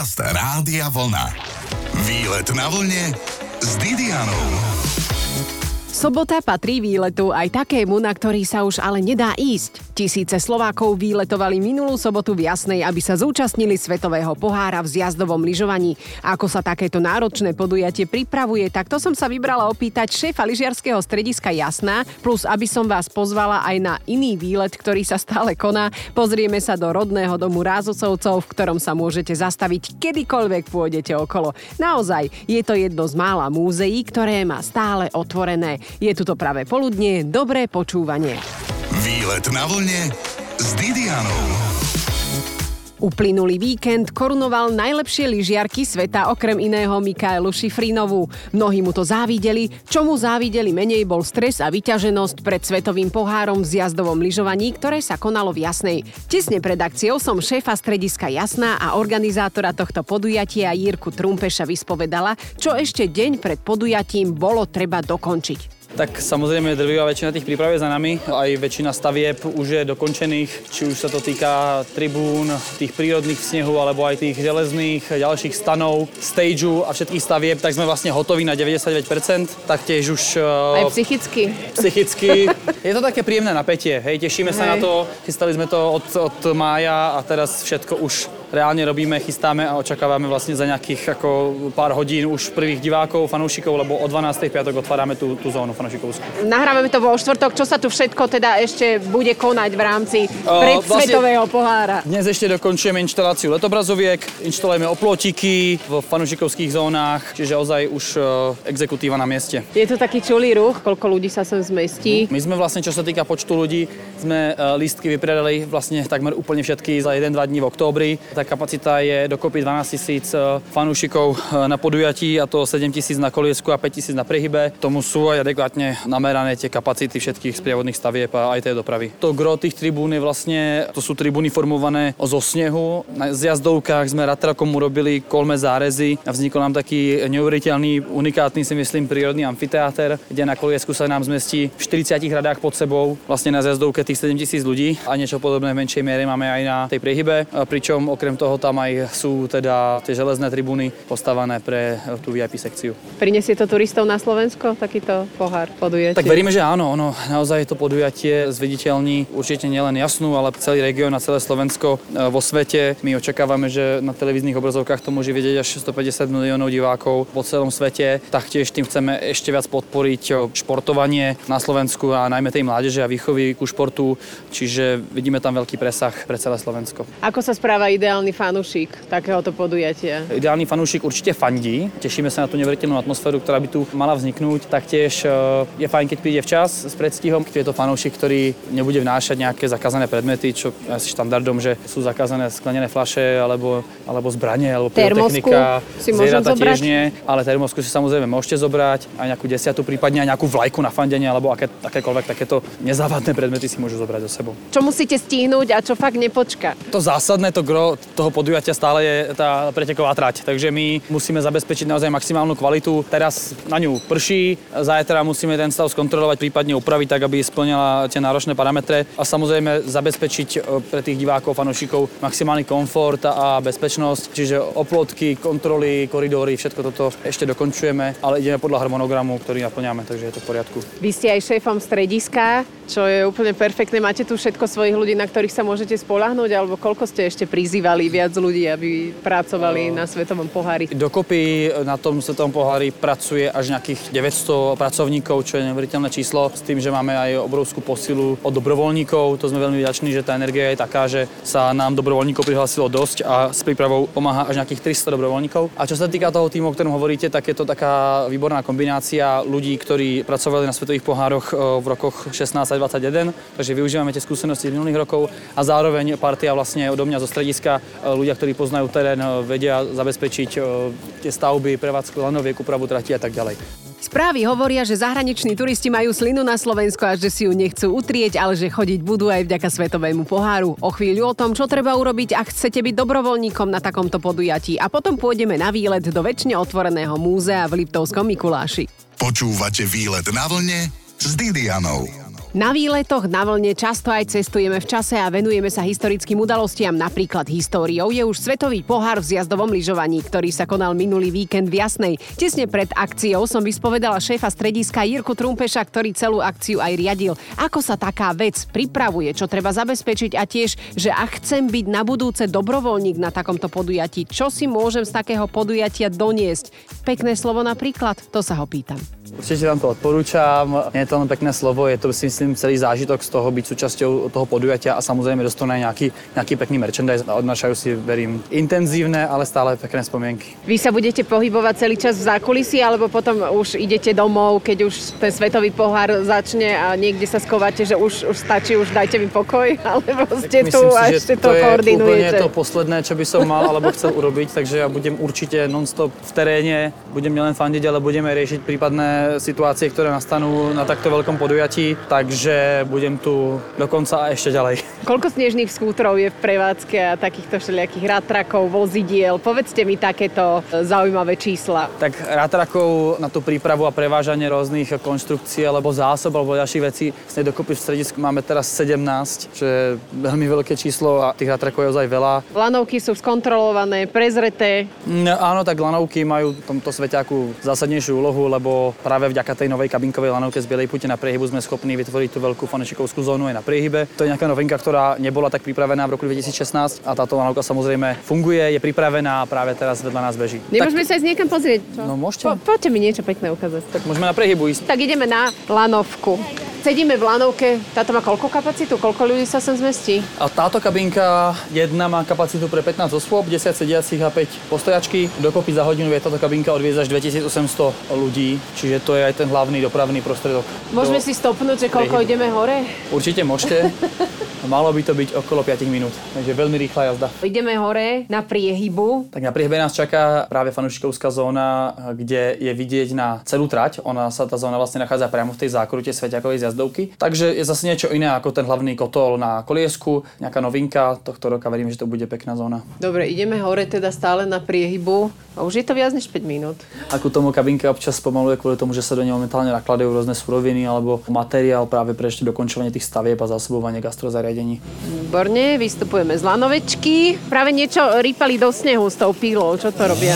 Podcast Rádia Vlna. Výlet na vlne s Didianou. Sobota patrí výletu aj takému, na ktorý sa už ale nedá ísť. Tisíce Slovákov výletovali minulú sobotu v Jasnej, aby sa zúčastnili Svetového pohára v zjazdovom lyžovaní. Ako sa takéto náročné podujatie pripravuje, tak to som sa vybrala opýtať šéfa lyžiarského strediska Jasná, plus aby som vás pozvala aj na iný výlet, ktorý sa stále koná. Pozrieme sa do rodného domu Rázocovcov, v ktorom sa môžete zastaviť kedykoľvek pôjdete okolo. Naozaj, je to jedno z mála múzeí, ktoré má stále otvorené. Je tu to práve poludnie, dobré počúvanie. Výlet na vlne s Didianou. Uplynulý víkend korunoval najlepšie lyžiarky sveta okrem iného Mikaelu Šifrinovú. Mnohí mu to závideli, čo mu závideli menej bol stres a vyťaženosť pred svetovým pohárom v zjazdovom lyžovaní, ktoré sa konalo v Jasnej. Tesne pred akciou som šéfa strediska Jasná a organizátora tohto podujatia Jirku Trumpeša vyspovedala, čo ešte deň pred podujatím bolo treba dokončiť. Tak samozrejme drvivá väčšina tých príprav je za nami, aj väčšina stavieb už je dokončených, či už sa to týka tribún, tých prírodných snehu, alebo aj tých železných, ďalších stanov, stageu a všetkých stavieb, tak sme vlastne hotoví na 99%, taktiež už... Aj psychicky. Psychicky. Je to také príjemné napätie, hej, tešíme hej. sa na to, chystali sme to od, od mája a teraz všetko už reálne robíme, chystáme a očakávame vlastne za nejakých ako pár hodín už prvých divákov, fanúšikov, lebo o 12. piatok otvárame tú, tú zónu fanúšikovskú. Nahrávame to vo štvrtok, čo sa tu všetko teda ešte bude konať v rámci predsvetového vlastne pohára? Dnes ešte dokončujeme inštaláciu letobrazoviek, inštalujeme oplotiky v fanúšikovských zónach, čiže ozaj už exekutíva na mieste. Je to taký čulý ruch, koľko ľudí sa sem zmestí? My sme vlastne, čo sa týka počtu ľudí, sme lístky vypredali vlastne takmer úplne všetky za 1-2 dní v októbri tá kapacita je dokopy 12 tisíc e, fanúšikov e, na podujatí a to 7 tisíc na koliesku a 5 tisíc na prehybe. Tomu sú aj adekvátne namerané tie kapacity všetkých sprievodných stavieb a aj tej dopravy. To gro tých tribún je vlastne, to sú tribúny formované zo snehu. Na zjazdovkách sme ratrakom urobili kolme zárezy a vznikol nám taký neuveriteľný, unikátny si myslím prírodný amfiteáter, kde na koliesku sa nám zmestí v 40 radách pod sebou vlastne na zjazdovke tých 7 tisíc ľudí a niečo podobné v menšej miere máme aj na tej prehybe, pričom okrem Okrem toho tam aj sú teda tie železné tribúny postavané pre tú VIP sekciu. Prinesie to turistov na Slovensko, takýto pohár podujatie? Tak veríme, že áno. Ono, naozaj to podujatie zviditeľní určite nielen jasnú, ale celý región a celé Slovensko e, vo svete. My očakávame, že na televíznych obrazovkách to môže vidieť až 150 miliónov divákov po celom svete. Taktiež tým chceme ešte viac podporiť e, športovanie na Slovensku a najmä tej mládeže a výchovy ku športu. Čiže vidíme tam veľký presah pre celé Slovensko. Ako sa správa ideálne ideálny fanúšik takéhoto podujatia? Ideálny fanúšik určite fandí. Tešíme sa na tú neveriteľnú atmosféru, ktorá by tu mala vzniknúť. Taktiež e, je fajn, keď príde včas s predstihom, keď je to fanúšik, ktorý nebude vnášať nejaké zakázané predmety, čo je asi štandardom, že sú zakázané sklenené flaše alebo, alebo zbranie alebo pyrotechnika. si môžem zobrať? tiež nie, ale termosku si samozrejme môžete zobrať, aj nejakú desiatu, prípadne aj nejakú vlajku na fandenie alebo aké, akékoľvek takéto nezávadné predmety si môžu zobrať so sebou. Čo musíte stihnúť a čo fakt nepočka? To zásadné, to gro toho podujatia stále je tá preteková trať. Takže my musíme zabezpečiť naozaj maximálnu kvalitu. Teraz na ňu prší, zajtra musíme ten stav skontrolovať, prípadne upraviť tak, aby splňala tie náročné parametre a samozrejme zabezpečiť e, pre tých divákov, fanúšikov maximálny komfort a bezpečnosť, čiže oplotky, kontroly, koridory, všetko toto ešte dokončujeme, ale ideme podľa harmonogramu, ktorý naplňame, takže je to v poriadku. Vy ste aj šéfom strediska, čo je úplne perfektné. Máte tu všetko svojich ľudí, na ktorých sa môžete spolahnúť, alebo koľko ste ešte prizývali viac ľudí, aby pracovali na Svetovom pohári? Dokopy na tom Svetovom pohári pracuje až nejakých 900 pracovníkov, čo je neuveriteľné číslo, s tým, že máme aj obrovskú posilu od dobrovoľníkov. To sme veľmi vďační, že tá energia je taká, že sa nám dobrovoľníkov prihlásilo dosť a s prípravou pomáha až nejakých 300 dobrovoľníkov. A čo sa týka toho týmu, o ktorom hovoríte, tak je to taká výborná kombinácia ľudí, ktorí pracovali na svetových pohároch e, v rokoch 16 a 21, takže využívame tie skúsenosti z minulých rokov a zároveň partia vlastne odo mňa zo strediska ľudia ktorí poznajú terén, eh, vedia zabezpečiť eh, tie stavby, prevádzku lanoviek, úpravu trati a tak ďalej. Správy hovoria, že zahraniční turisti majú slinu na Slovensko a že si ju nechcú utrieť, ale že chodiť budú aj vďaka Svetovému poháru. O chvíľu o tom, čo treba urobiť, ak chcete byť dobrovoľníkom na takomto podujatí. A potom pôjdeme na výlet do väčšine otvoreného múzea v Liptovskom Mikuláši. Počúvate výlet na vlne s Didianou. Na výletoch na vlne často aj cestujeme v čase a venujeme sa historickým udalostiam. Napríklad históriou je už svetový pohár v zjazdovom lyžovaní, ktorý sa konal minulý víkend v Jasnej. Tesne pred akciou som vyspovedala šéfa strediska Jirku Trumpeša, ktorý celú akciu aj riadil. Ako sa taká vec pripravuje, čo treba zabezpečiť a tiež, že ak chcem byť na budúce dobrovoľník na takomto podujatí, čo si môžem z takého podujatia doniesť? Pekné slovo napríklad, to sa ho pýtam. Určite vám to odporúčam. Je to len pekné slovo, je to si myslím celý zážitok z toho byť súčasťou toho podujatia a samozrejme dostanú aj nejaký, nejaký pekný merchandise a odnášajú si, verím, intenzívne, ale stále pekné spomienky. Vy sa budete pohybovať celý čas v zákulisí alebo potom už idete domov, keď už ten svetový pohár začne a niekde sa skováte, že už, už stačí, už dajte mi pokoj, alebo ste tu si, a ešte to, to koordinujete. To je to posledné, čo by som mal alebo chcel urobiť, takže ja budem určite non-stop v teréne, budem nielen fandiť, ale budeme riešiť prípadné situácie, ktoré nastanú na takto veľkom podujatí, takže budem tu dokonca a ešte ďalej. Koľko snežných skútrov je v prevádzke a takýchto všelijakých rátrakov, vozidiel? Povedzte mi takéto zaujímavé čísla. Tak rátrakov na tú prípravu a prevážanie rôznych konštrukcií alebo zásob alebo ďalších vecí z dokopy v stredisku máme teraz 17, čo je veľmi veľké číslo a tých rátrakov je ozaj veľa. Lanovky sú skontrolované, prezreté. No, áno, tak lanovky majú v tomto sveťaku zásadnejšiu úlohu, lebo práve vďaka tej novej kabinkovej lanovke z Bielej pute na priehybu sme schopní vytvoriť tú veľkú fanúšikovskú zónu aj na priehybe. To je nejaká novinka, ktorá nebola tak pripravená v roku 2016 a táto lanovka samozrejme funguje, je pripravená a práve teraz vedľa nás beží. Nemôžeme tak... sa ísť niekam pozrieť? Čo? No môžete. Po, poďte mi niečo pekné ukázať. Tak môžeme na priehybu ísť. Tak ideme na lanovku. Sedíme v lanovke, táto má koľko kapacitu? Koľko ľudí sa sem zmestí? A táto kabinka jedna má kapacitu pre 15 osôb, 10 sediacich a 5 postojačky. Dokopy za hodinu vie táto kabinka odviezť až 2800 ľudí, čiže to je aj ten hlavný dopravný prostredok. Môžeme do... si stopnúť, že koľko ideme hore? Určite môžete. Malo by to byť okolo 5 minút, takže veľmi rýchla jazda. Ideme hore na priehybu. Tak na priehybe nás čaká práve fanúšikovská zóna, kde je vidieť na celú trať. Ona sa tá zóna vlastne nachádza priamo v tej zákrute Sveťakovej zjazdovky. Takže je zase niečo iné ako ten hlavný kotol na koliesku, nejaká novinka tohto roka, verím, že to bude pekná zóna. Dobre, ideme hore teda stále na priehybu. A už je to viac než 5 minút. Ako tomu kabinka občas pomaluje kvôli tomu, že sa do nej momentálne nakladajú rôzne suroviny alebo materiál práve pre ešte dokončovanie tých stavieb a zásobovanie gastrozariadení zariadení. Výborne, vystupujeme z lanovečky. Práve niečo rýpali do snehu s tou pílou. Čo to robia?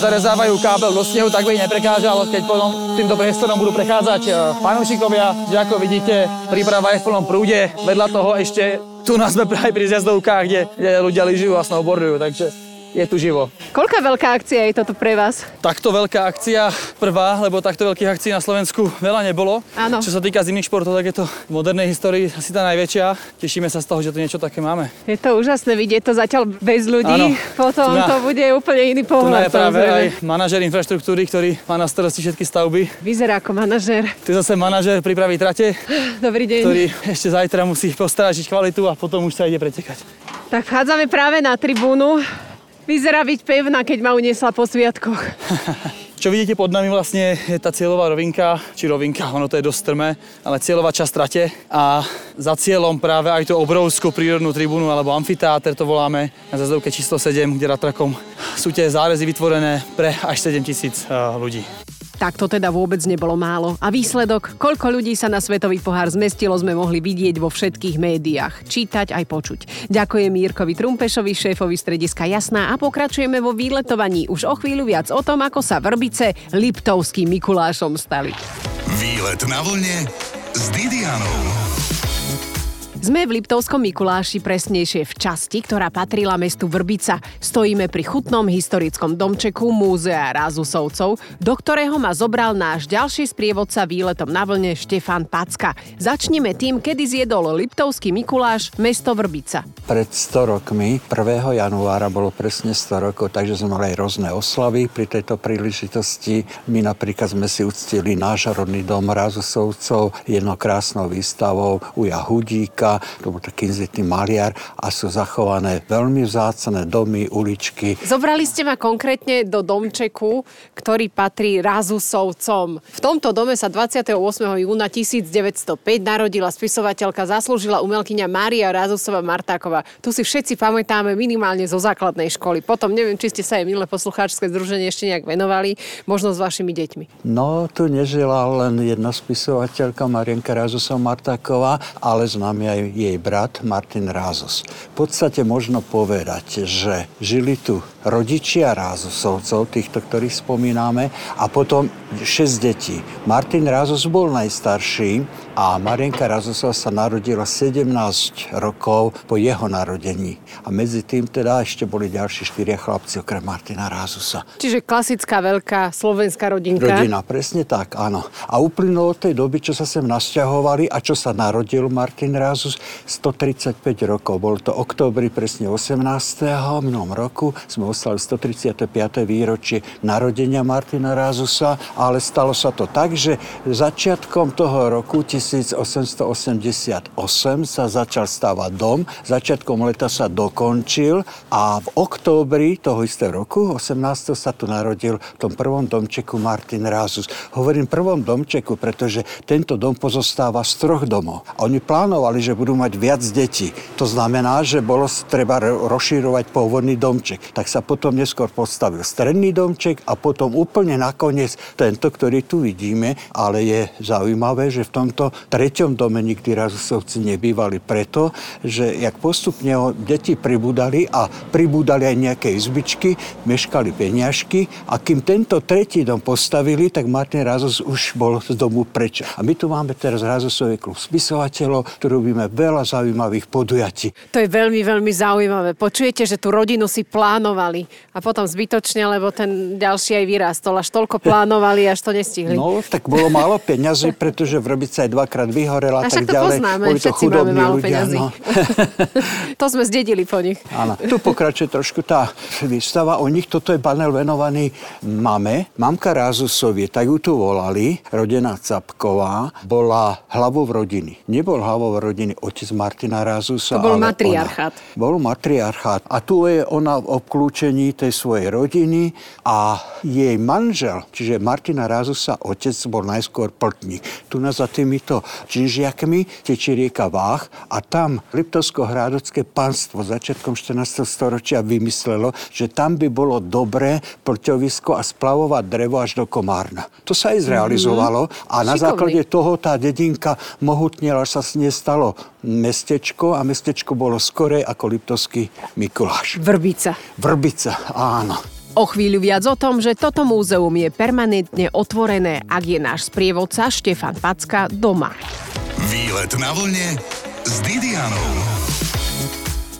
Zarezávajú kábel do snehu, tak by neprekážal, keď potom týmto priestorom budú prechádzať eh, fanúšikovia. Ako vidíte, príprava je v plnom prúde. Vedľa toho ešte tu nás sme aj pri zjazdovkách, kde, kde ľudia lyžujú a snowboardujú, takže je tu živo. Koľká veľká akcia je toto pre vás? Takto veľká akcia prvá, lebo takto veľkých akcií na Slovensku veľa nebolo. Áno. Čo sa týka zimných športov, tak je to v modernej histórii asi tá najväčšia. Tešíme sa z toho, že to niečo také máme. Je to úžasné vidieť to zatiaľ bez ľudí. Áno. Potom na, to bude úplne iný pohľad. Tu je práve aj manažer infraštruktúry, ktorý má na starosti všetky stavby. Vyzerá ako manažer. Tu zase manažer pripraví trate. Dobrý deň. Ktorý ešte zajtra musí postrážiť kvalitu a potom už sa ide pretekať. Tak vchádzame práve na tribúnu. Vyzerá byť pevná, keď ma uniesla po sviatkoch. Čo vidíte pod nami vlastne je tá cieľová rovinka, či rovinka, ono to je dosť strmé, ale cieľová časť trate a za cieľom práve aj tú obrovskú prírodnú tribúnu alebo amfiteáter to voláme na zazdovke číslo 7, kde ratrakom sú tie zárezy vytvorené pre až 7 tisíc eh, ľudí. Tak to teda vôbec nebolo málo. A výsledok, koľko ľudí sa na Svetový pohár zmestilo, sme mohli vidieť vo všetkých médiách. Čítať aj počuť. Ďakujem Mírkovi Trumpešovi, šéfovi strediska Jasná a pokračujeme vo výletovaní. Už o chvíľu viac o tom, ako sa vrbice Liptovským Mikulášom stali. Výlet na vlne s Didianou. Sme v Liptovskom Mikuláši, presnejšie v časti, ktorá patrila mestu Vrbica. Stojíme pri chutnom historickom domčeku Múzea Rázusovcov, do ktorého ma zobral náš ďalší sprievodca výletom na vlne Štefan Packa. Začnime tým, kedy zjedol Liptovský Mikuláš mesto Vrbica. Pred 100 rokmi, 1. januára bolo presne 100 rokov, takže sme mali aj rôzne oslavy pri tejto príležitosti. My napríklad sme si uctili náš rodný dom Rázusovcov jednou krásnou výstavou Uja Hudíka, Štúrka, to bol taký inzitný maliar a sú zachované veľmi vzácne domy, uličky. Zobrali ste ma konkrétne do domčeku, ktorý patrí Razusovcom. V tomto dome sa 28. júna 1905 narodila spisovateľka, zaslúžila umelkyňa Mária Razusová Martáková. Tu si všetci pamätáme minimálne zo základnej školy. Potom neviem, či ste sa aj milé poslucháčske združenie ešte nejak venovali, možno s vašimi deťmi. No, tu nežila len jedna spisovateľka Marienka Razusová Martáková, ale známy aj jej brat Martin Rázus. V podstate možno povedať, že žili tu rodičia Rázusovcov, týchto, ktorých spomíname, a potom 6 detí. Martin Rázus bol najstarší a Marienka Rázusová sa narodila 17 rokov po jeho narodení. A medzi tým teda ešte boli ďalší štyria chlapci okrem Martina Rázusa. Čiže klasická veľká slovenská rodinka. Rodina, presne tak, áno. A uplynulo od tej doby, čo sa sem nasťahovali a čo sa narodil Martin Rázus, 135 rokov. Bol to októbri presne 18. minulom roku. Sme oslali 135. výročie narodenia Martina Rázusa, ale stalo sa to tak, že začiatkom toho roku 1888 sa začal stávať dom, začiatkom leta sa dokončil a v októbri toho istého roku, 18. sa tu narodil v tom prvom domčeku Martin Rázus. Hovorím prvom domčeku, pretože tento dom pozostáva z troch domov. A oni plánovali, že budú mať viac detí. To znamená, že bolo treba rozširovať pôvodný domček. Tak sa potom neskôr postavil stredný domček a potom úplne nakoniec tento, ktorý tu vidíme, ale je zaujímavé, že v tomto treťom dome nikdy Razusovci nebývali preto, že jak postupne deti pribudali a pribúdali aj nejaké izbičky, meškali peniažky a kým tento tretí dom postavili, tak Martin Razus už bol z domu preč. A my tu máme teraz Razusový klub spisovateľov, tu robíme veľa zaujímavých podujatí. To je veľmi, veľmi zaujímavé. Počujete, že tú rodinu si plánovali a potom zbytočne, lebo ten ďalší aj vyrastol. Až toľko plánovali, až to nestihli. No, tak bolo málo peňazí, pretože v Robice aj dvakrát vyhorela a tak to ďalej. Poznáme, Boli to chudobní máme málo ľudia. peňazí. No. to sme zdedili po nich. Áno. Tu pokračuje trošku tá výstava o nich. Toto je panel venovaný mame. Mamka Rázusovie, tak ju tu volali. Rodená Capková bola hlavou rodiny. Nebol hlavou rodiny otec Martina Rázusa. To bol matriarchát. Ona. Bol matriarchát. A tu je ona v obklúčení tej svojej rodiny a jej manžel, čiže Martina Rázusa, otec bol najskôr pltník. Tu na za týmito činžiakmi tečí rieka Váh a tam Liptovsko-Hrádocké panstvo začiatkom 14. storočia vymyslelo, že tam by bolo dobré plťovisko a splavovať drevo až do Komárna. To sa aj zrealizovalo a na Šikovný. základe toho tá dedinka mohutnila, až sa s nej stalo mestečko a mestečko bolo skorej ako Liptovský Mikuláš. Vrbica. Vrbica, áno. O chvíľu viac o tom, že toto múzeum je permanentne otvorené, ak je náš sprievodca Štefan Packa doma. Výlet na vlne s Didianou.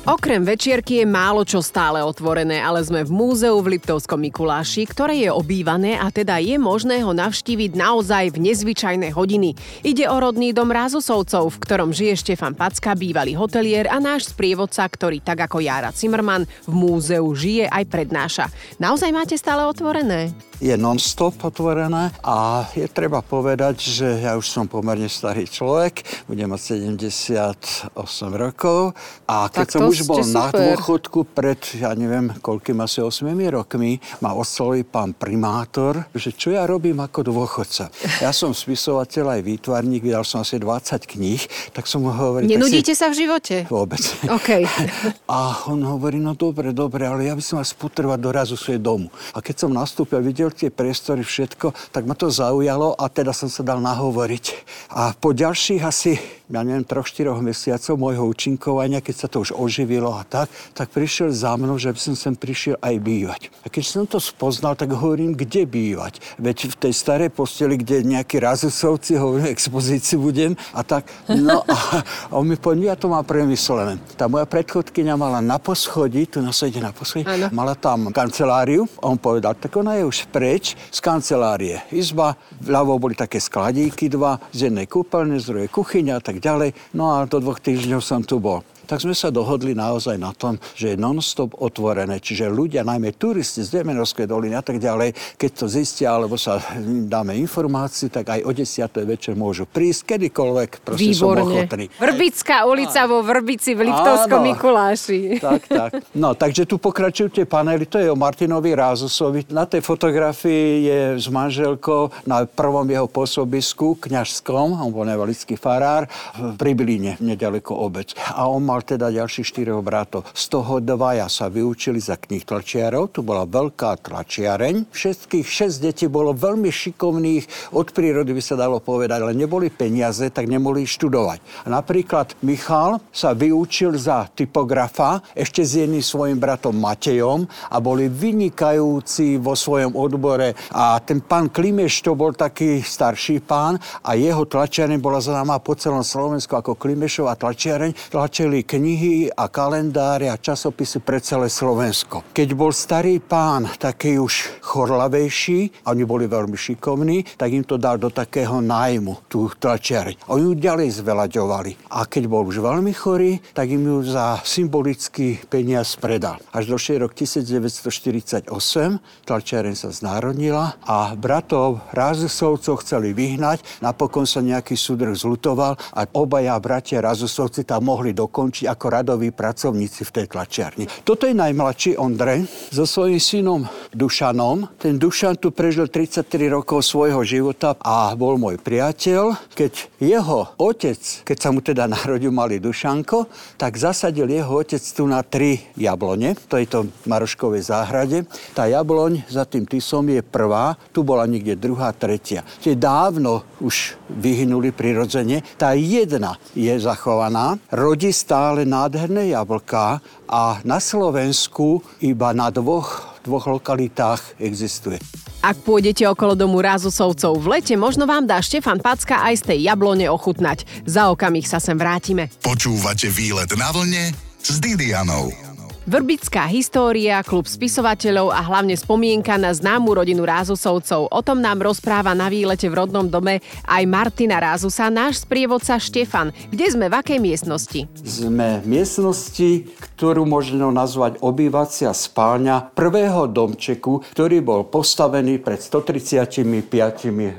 Okrem večierky je málo čo stále otvorené, ale sme v múzeu v Liptovskom Mikuláši, ktoré je obývané a teda je možné ho navštíviť naozaj v nezvyčajné hodiny. Ide o rodný dom Rázusovcov, v ktorom žije Štefan Packa, bývalý hotelier a náš sprievodca, ktorý tak ako Jara Zimmerman v múzeu žije aj prednáša. Naozaj máte stále otvorené? Je non-stop otvorené a je treba povedať, že ja už som pomerne starý človek, budem mať 78 rokov a keď Tak som už bol na super. dôchodku pred, ja neviem, koľkým asi 8 rokmi, ma oslovil pán primátor, že čo ja robím ako dôchodca. Ja som spisovateľ aj výtvarník, vydal som asi 20 kníh, tak som mu hovoril... tak si- Nenudíte sa v živote? Vôbec. OK. A on hovorí, no dobre, dobre, ale ja by som vás potreboval dorazu svojej domu. A keď som nastúpil, videl tie priestory, všetko, tak ma to zaujalo a teda som sa dal nahovoriť. A po ďalších asi, ja neviem, troch, štyroch mesiacov môjho účinkovania, keď sa to už oživilo a tak, tak prišiel za mnou, že by som sem prišiel aj bývať. A keď som to spoznal, tak hovorím, kde bývať. Veď v tej starej posteli, kde nejakí razusovci, hovorím, expozícii budem a tak. No a, a on mi povedal, ja to mám premyslené. Tá moja predchodkynia mala na poschodí, tu na sede na poschodí, mala tam kanceláriu. On povedal, tak ona je už preč z kancelárie. Izba, vľavo boli také skladíky dva, z jednej kúpeľne, z druhej kuchyňa a tak ďalej. No a do dvoch týždňov som tu bol. Tak sme sa dohodli naozaj na tom, že je non-stop otvorené. Čiže ľudia, najmä turisti z Demenovskej doliny a tak ďalej, keď to zistia alebo sa dáme informáciu, tak aj o 10. večer môžu prísť kedykoľvek. Proste Výborne. som ochotný. Vrbická ulica vo Vrbici v Liptovskom Mikuláši. Tak, tak. No, takže tu pokračujú tie panely. To je o Martinovi Rázusovi. Na tej fotografii je s manželkou na prvom jeho pôsobisku kňažskom, on bol nevelický farár, v Pribiline, nedaleko obec. A on mal teda ďalších štyroch bratov. Z toho dvaja sa vyučili za knih tlačiarov, tu bola veľká tlačiareň. Všetkých šesť detí bolo veľmi šikovných, od prírody by sa dalo povedať, ale neboli peniaze, tak nemohli študovať. A napríklad Michal sa vyučil za typografa ešte s jedným svojim bratom Matejom a boli vynikajúci vo svojom odbore. A ten pán Klimeš to bol taký starší pán a jeho tlačiareň bola známa po celom Slovensku ako Klimešová tlačiareň. Tlačili knihy a kalendáre a časopisy pre celé Slovensko. Keď bol starý pán taký už chorlavejší, a oni boli veľmi šikovní, tak im to dal do takého nájmu, tú tlačiareň. Oni ju ďalej zvelaďovali. A keď bol už veľmi chorý, tak im ju za symbolický peniaz predal. Až došiel rok 1948, tlačiareň sa znárodnila a bratov Rázusovcov chceli vyhnať. Napokon sa nejaký súdrh zlutoval a obaja bratia Rázusovci tam mohli dokončiť ako radoví pracovníci v tej tlačiarni. Toto je najmladší Ondrej so svojím synom Dušanom. Ten Dušan tu prežil 33 rokov svojho života a bol môj priateľ. Keď jeho otec, keď sa mu teda narodil malý Dušanko, tak zasadil jeho otec tu na tri jablone, to je to Maroškovej záhrade. Tá jabloň za tým Tisom je prvá, tu bola niekde druhá, tretia. Tie dávno už vyhynuli prirodzene. Tá jedna je zachovaná, rodí stále nádherné jablká a na Slovensku iba na dvoch, dvoch lokalitách existuje. Ak pôjdete okolo domu Rázusovcov v lete, možno vám dá Štefan Packa aj z tej jablone ochutnať. Za okamih sa sem vrátime. Počúvate výlet na vlne s Didianou. Vrbická história, klub spisovateľov a hlavne spomienka na známu rodinu Rázusovcov. O tom nám rozpráva na výlete v rodnom dome aj Martina Rázusa, náš sprievodca Štefan. Kde sme, v akej miestnosti? Sme v miestnosti, ktorú možno nazvať obývacia spálňa prvého domčeku, ktorý bol postavený pred 135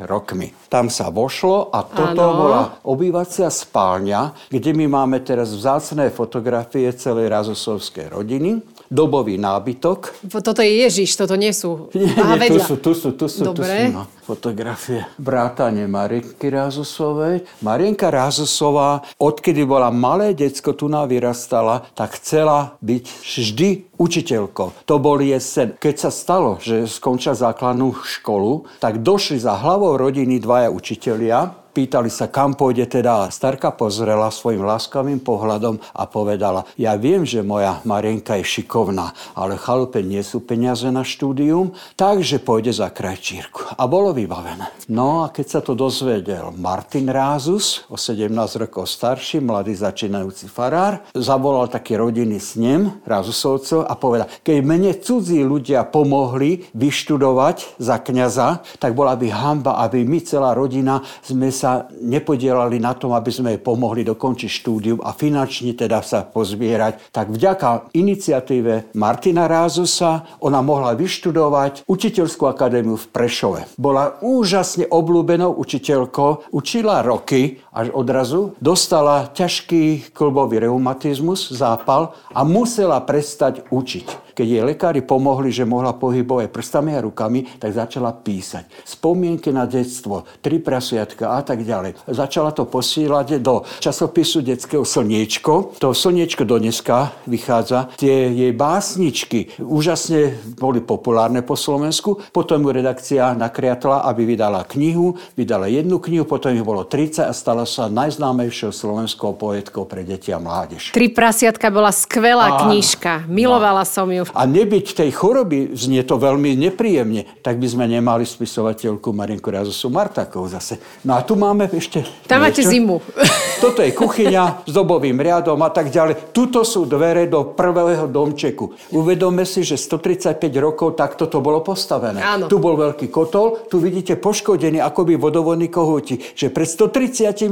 rokmi. Tam sa vošlo a toto ano. bola obývacia spálňa, kde my máme teraz vzácné fotografie celej Razosovskej rodiny dobový nábytok. Toto je Ježiš, toto nie sú. Nie, nie tu sú, tu sú, tu sú, Dobre. tu sú no, fotografie brátane Marienky Rázosovej. Marienka Rázosová, odkedy bola malé decko, tu vyrastala, tak chcela byť vždy učiteľkou. To bol jesen. Keď sa stalo, že skončila základnú školu, tak došli za hlavou rodiny dvaja učitelia, Pýtali sa, kam pôjde teda. Starka pozrela svojim láskavým pohľadom a povedala, ja viem, že moja Marienka je šikovná, ale chalupe nie sú peniaze na štúdium, takže pôjde za krajčírku. A bolo vybavené. No a keď sa to dozvedel Martin Rázus, o 17 rokov starší, mladý začínajúci farár, zavolal taký rodinný snem Rázusovcov a povedal, keď mne cudzí ľudia pomohli vyštudovať za kňaza, tak bola by hamba, aby my celá rodina sme sa nepodielali na tom, aby sme jej pomohli dokončiť štúdium a finančne teda sa pozbierať. Tak vďaka iniciatíve Martina Rázusa ona mohla vyštudovať učiteľskú akadémiu v Prešove. Bola úžasne obľúbenou učiteľkou, učila roky, až odrazu dostala ťažký klbový reumatizmus, zápal a musela prestať učiť. Keď jej lekári pomohli, že mohla pohybovať prstami a rukami, tak začala písať. Spomienky na detstvo, tri prasiatka a tak ďalej. Začala to posílať do časopisu Detského slniečko. To slniečko do dneska vychádza. Tie jej básničky úžasne boli populárne po Slovensku. Potom ju redakcia nakriatla, aby vydala knihu. Vydala jednu knihu, potom ich bolo 30 a stala sa najznámejšou slovenskou poetkou pre deti a mládež. Tri prasiatka bola skvelá a... knižka. Milovala no. som ju a nebyť tej choroby, znie to veľmi nepríjemne, tak by sme nemali spisovateľku Marinku Razosu Martakov zase. No a tu máme ešte... Tam máte zimu. Toto je kuchyňa s dobovým riadom a tak ďalej. Tuto sú dvere do prvého domčeku. Uvedome si, že 135 rokov takto to bolo postavené. Áno. Tu bol veľký kotol, tu vidíte poškodený akoby vodovodný kohúti, že pred 135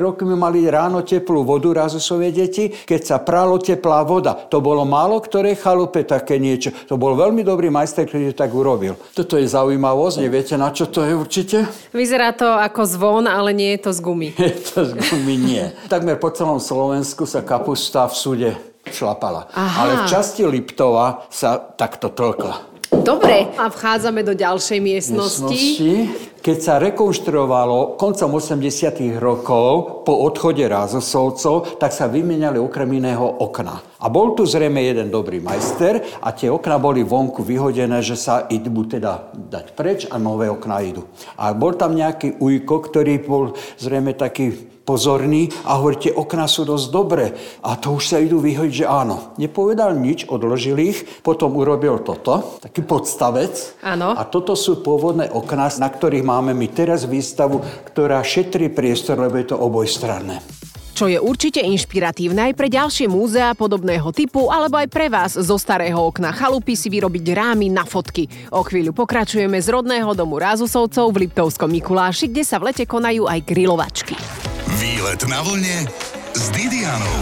rokmi mali ráno teplú vodu razosové deti, keď sa pralo teplá voda. To bolo málo ktoré chalupe také niečo. To bol veľmi dobrý majster, ktorý to tak urobil. Toto je zaujímavosť, neviete na čo to je určite? Vyzerá to ako zvon, ale nie je to z gumy. Je to z gumy nie. Takmer po celom Slovensku sa kapusta v súde šlapala. Aha. Ale v časti Liptova sa takto tlkla. Dobre, a vchádzame do ďalšej miestnosti. miestnosti. Keď sa rekonštruovalo koncom 80 rokov po odchode Rázosovcov, tak sa vymenali okrem iného okna. A bol tu zrejme jeden dobrý majster a tie okna boli vonku vyhodené, že sa idú teda dať preč a nové okna idú. A bol tam nejaký ujko, ktorý bol zrejme taký pozorný a hovorí, tie okná sú dosť dobré. A to už sa idú vyhodiť, že áno. Nepovedal nič, odložil ich, potom urobil toto, taký podstavec. Áno. A toto sú pôvodné okná, na ktorých máme my teraz výstavu, ktorá šetrí priestor, lebo je to obojstranné čo je určite inšpiratívne aj pre ďalšie múzea podobného typu, alebo aj pre vás zo starého okna chalupy si vyrobiť rámy na fotky. O chvíľu pokračujeme z rodného domu Rázusovcov v Liptovskom Mikuláši, kde sa v lete konajú aj grilovačky. Výlet na vlne s Didianou.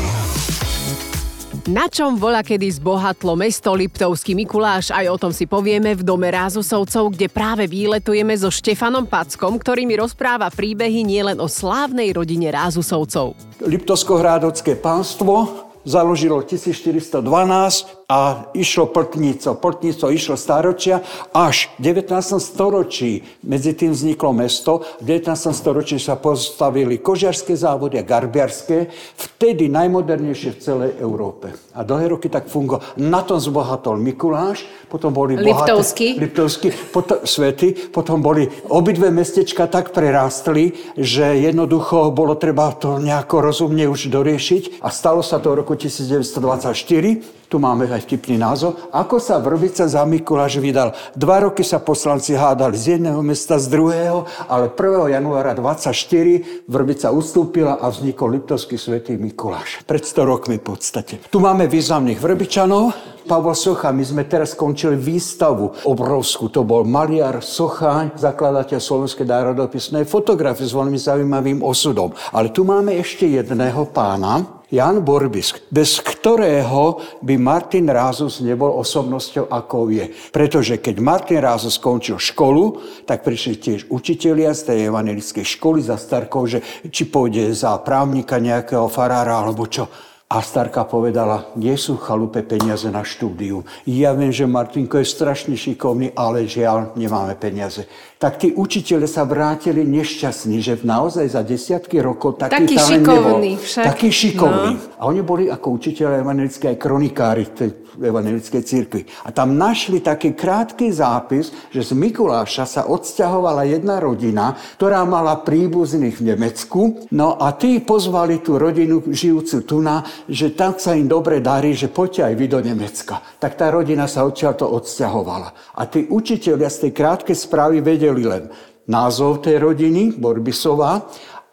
Na čom bola kedy zbohatlo mesto Liptovský Mikuláš, aj o tom si povieme v dome Rázusovcov, kde práve výletujeme so Štefanom Packom, ktorý mi rozpráva príbehy nielen o slávnej rodine Rázusovcov. Liptovsko-hrádocké pánstvo založilo 1412 a išlo Pltnico. Pltnico išlo staročia až v 19. storočí. Medzi tým vzniklo mesto. V 19. storočí sa postavili kožiarské závody a garbiarské, vtedy najmodernejšie v celej Európe. A dlhé roky tak fungovalo. Na tom zbohatol Mikuláš, potom boli Liptovský. Bohaté, Liptovský, potom, svety, potom boli obidve mestečka tak prerástli, že jednoducho bolo treba to nejako rozumne už doriešiť a stalo sa to v roku 1924 tu máme aj vtipný názov, ako sa Vrbica za Mikuláš vydal. Dva roky sa poslanci hádali z jedného mesta, z druhého, ale 1. januára 24 Vrbica ustúpila a vznikol Liptovský svätý Mikuláš. Pred 100 rokmi v podstate. Tu máme významných Vrbičanov, Pavol Socha, my sme teraz skončili výstavu obrovskú. To bol maliar Socháň, zakladateľ Slovenskej národopisnej fotografie s veľmi zaujímavým osudom. Ale tu máme ešte jedného pána, Jan Borbisk, bez ktorého by Martin Rázus nebol osobnosťou, ako je. Pretože keď Martin Rázus skončil školu, tak prišli tiež učitelia z tej evangelickej školy za Starkov, že či pôjde za právnika nejakého farára alebo čo. A starka povedala, nie sú chalupe peniaze na štúdiu. Ja viem, že Martinko je strašne šikovný, ale žiaľ, nemáme peniaze tak tí učiteľe sa vrátili nešťastní, že naozaj za desiatky rokov taký, taký talent šikovný nebol. však. Taký šikovný. No. A oni boli ako učiteľe evangelické aj kronikári tej evangelickej cirkvi. A tam našli taký krátky zápis, že z Mikuláša sa odsťahovala jedna rodina, ktorá mala príbuzných v Nemecku. No a tí pozvali tú rodinu žijúcu tu na, že tak sa im dobre darí, že poďte aj vy do Nemecka. Tak tá rodina sa odtiaľ to odsťahovala. A tí učiteľia z tej krátkej správy vedeli, len názov tej rodiny, Borbisová,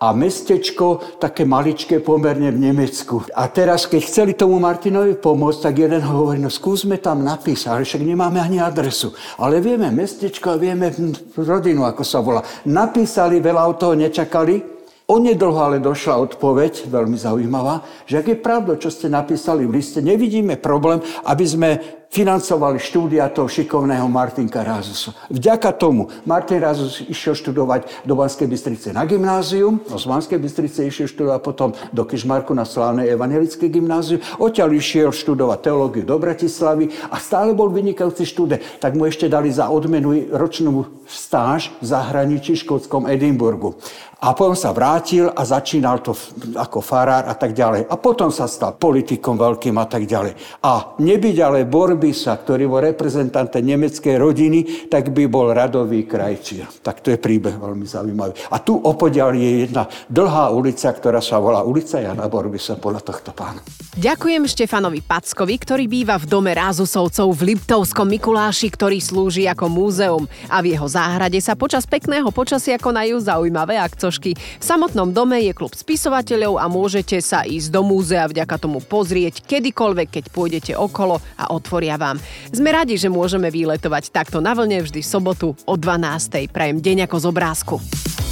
a mestečko také maličké pomerne v Nemecku. A teraz, keď chceli tomu Martinovi pomôcť, tak jeden hovorí, no skúsme tam napísať, ale však nemáme ani adresu. Ale vieme mestečko a vieme rodinu, ako sa volá. Napísali, veľa od toho nečakali, Onedlho ale došla odpoveď, veľmi zaujímavá, že ak je pravda, čo ste napísali v liste, nevidíme problém, aby sme financovali štúdia toho šikovného Martinka Rázusa. Vďaka tomu Martin Rázus išiel študovať do Banskej Bystrice na gymnázium, no z Banskej Bystrice išiel študovať potom do Kišmarku na slávnej evangelické gymnázium, odtiaľ išiel študovať teológiu do Bratislavy a stále bol vynikajúci študent. Tak mu ešte dali za odmenu ročnú stáž v zahraničí v škótskom Edinburgu. A potom sa vrátil a začínal to ako farár a tak ďalej. A potom sa stal politikom veľkým a tak ďalej. A nebyť ale Bor Borbisa, ktorý bol reprezentant nemeckej rodiny, tak by bol radový krajčír. Tak to je príbeh veľmi zaujímavý. A tu opodiaľ je jedna dlhá ulica, ktorá sa volá ulica Jana Borbisa podľa tohto pána. Ďakujem Štefanovi Packovi, ktorý býva v dome Rázusovcov v Liptovskom Mikuláši, ktorý slúži ako múzeum. A v jeho záhrade sa počas pekného počasia konajú zaujímavé akcošky. V samotnom dome je klub spisovateľov a môžete sa ísť do múzea vďaka tomu pozrieť kedykoľvek, keď pôjdete okolo a otvoria vám. Sme radi, že môžeme výletovať takto na vlne vždy sobotu o 12. Prajem deň ako z obrázku.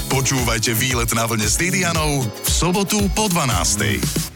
Počúvajte výlet na vlne s Didianou v sobotu po 12.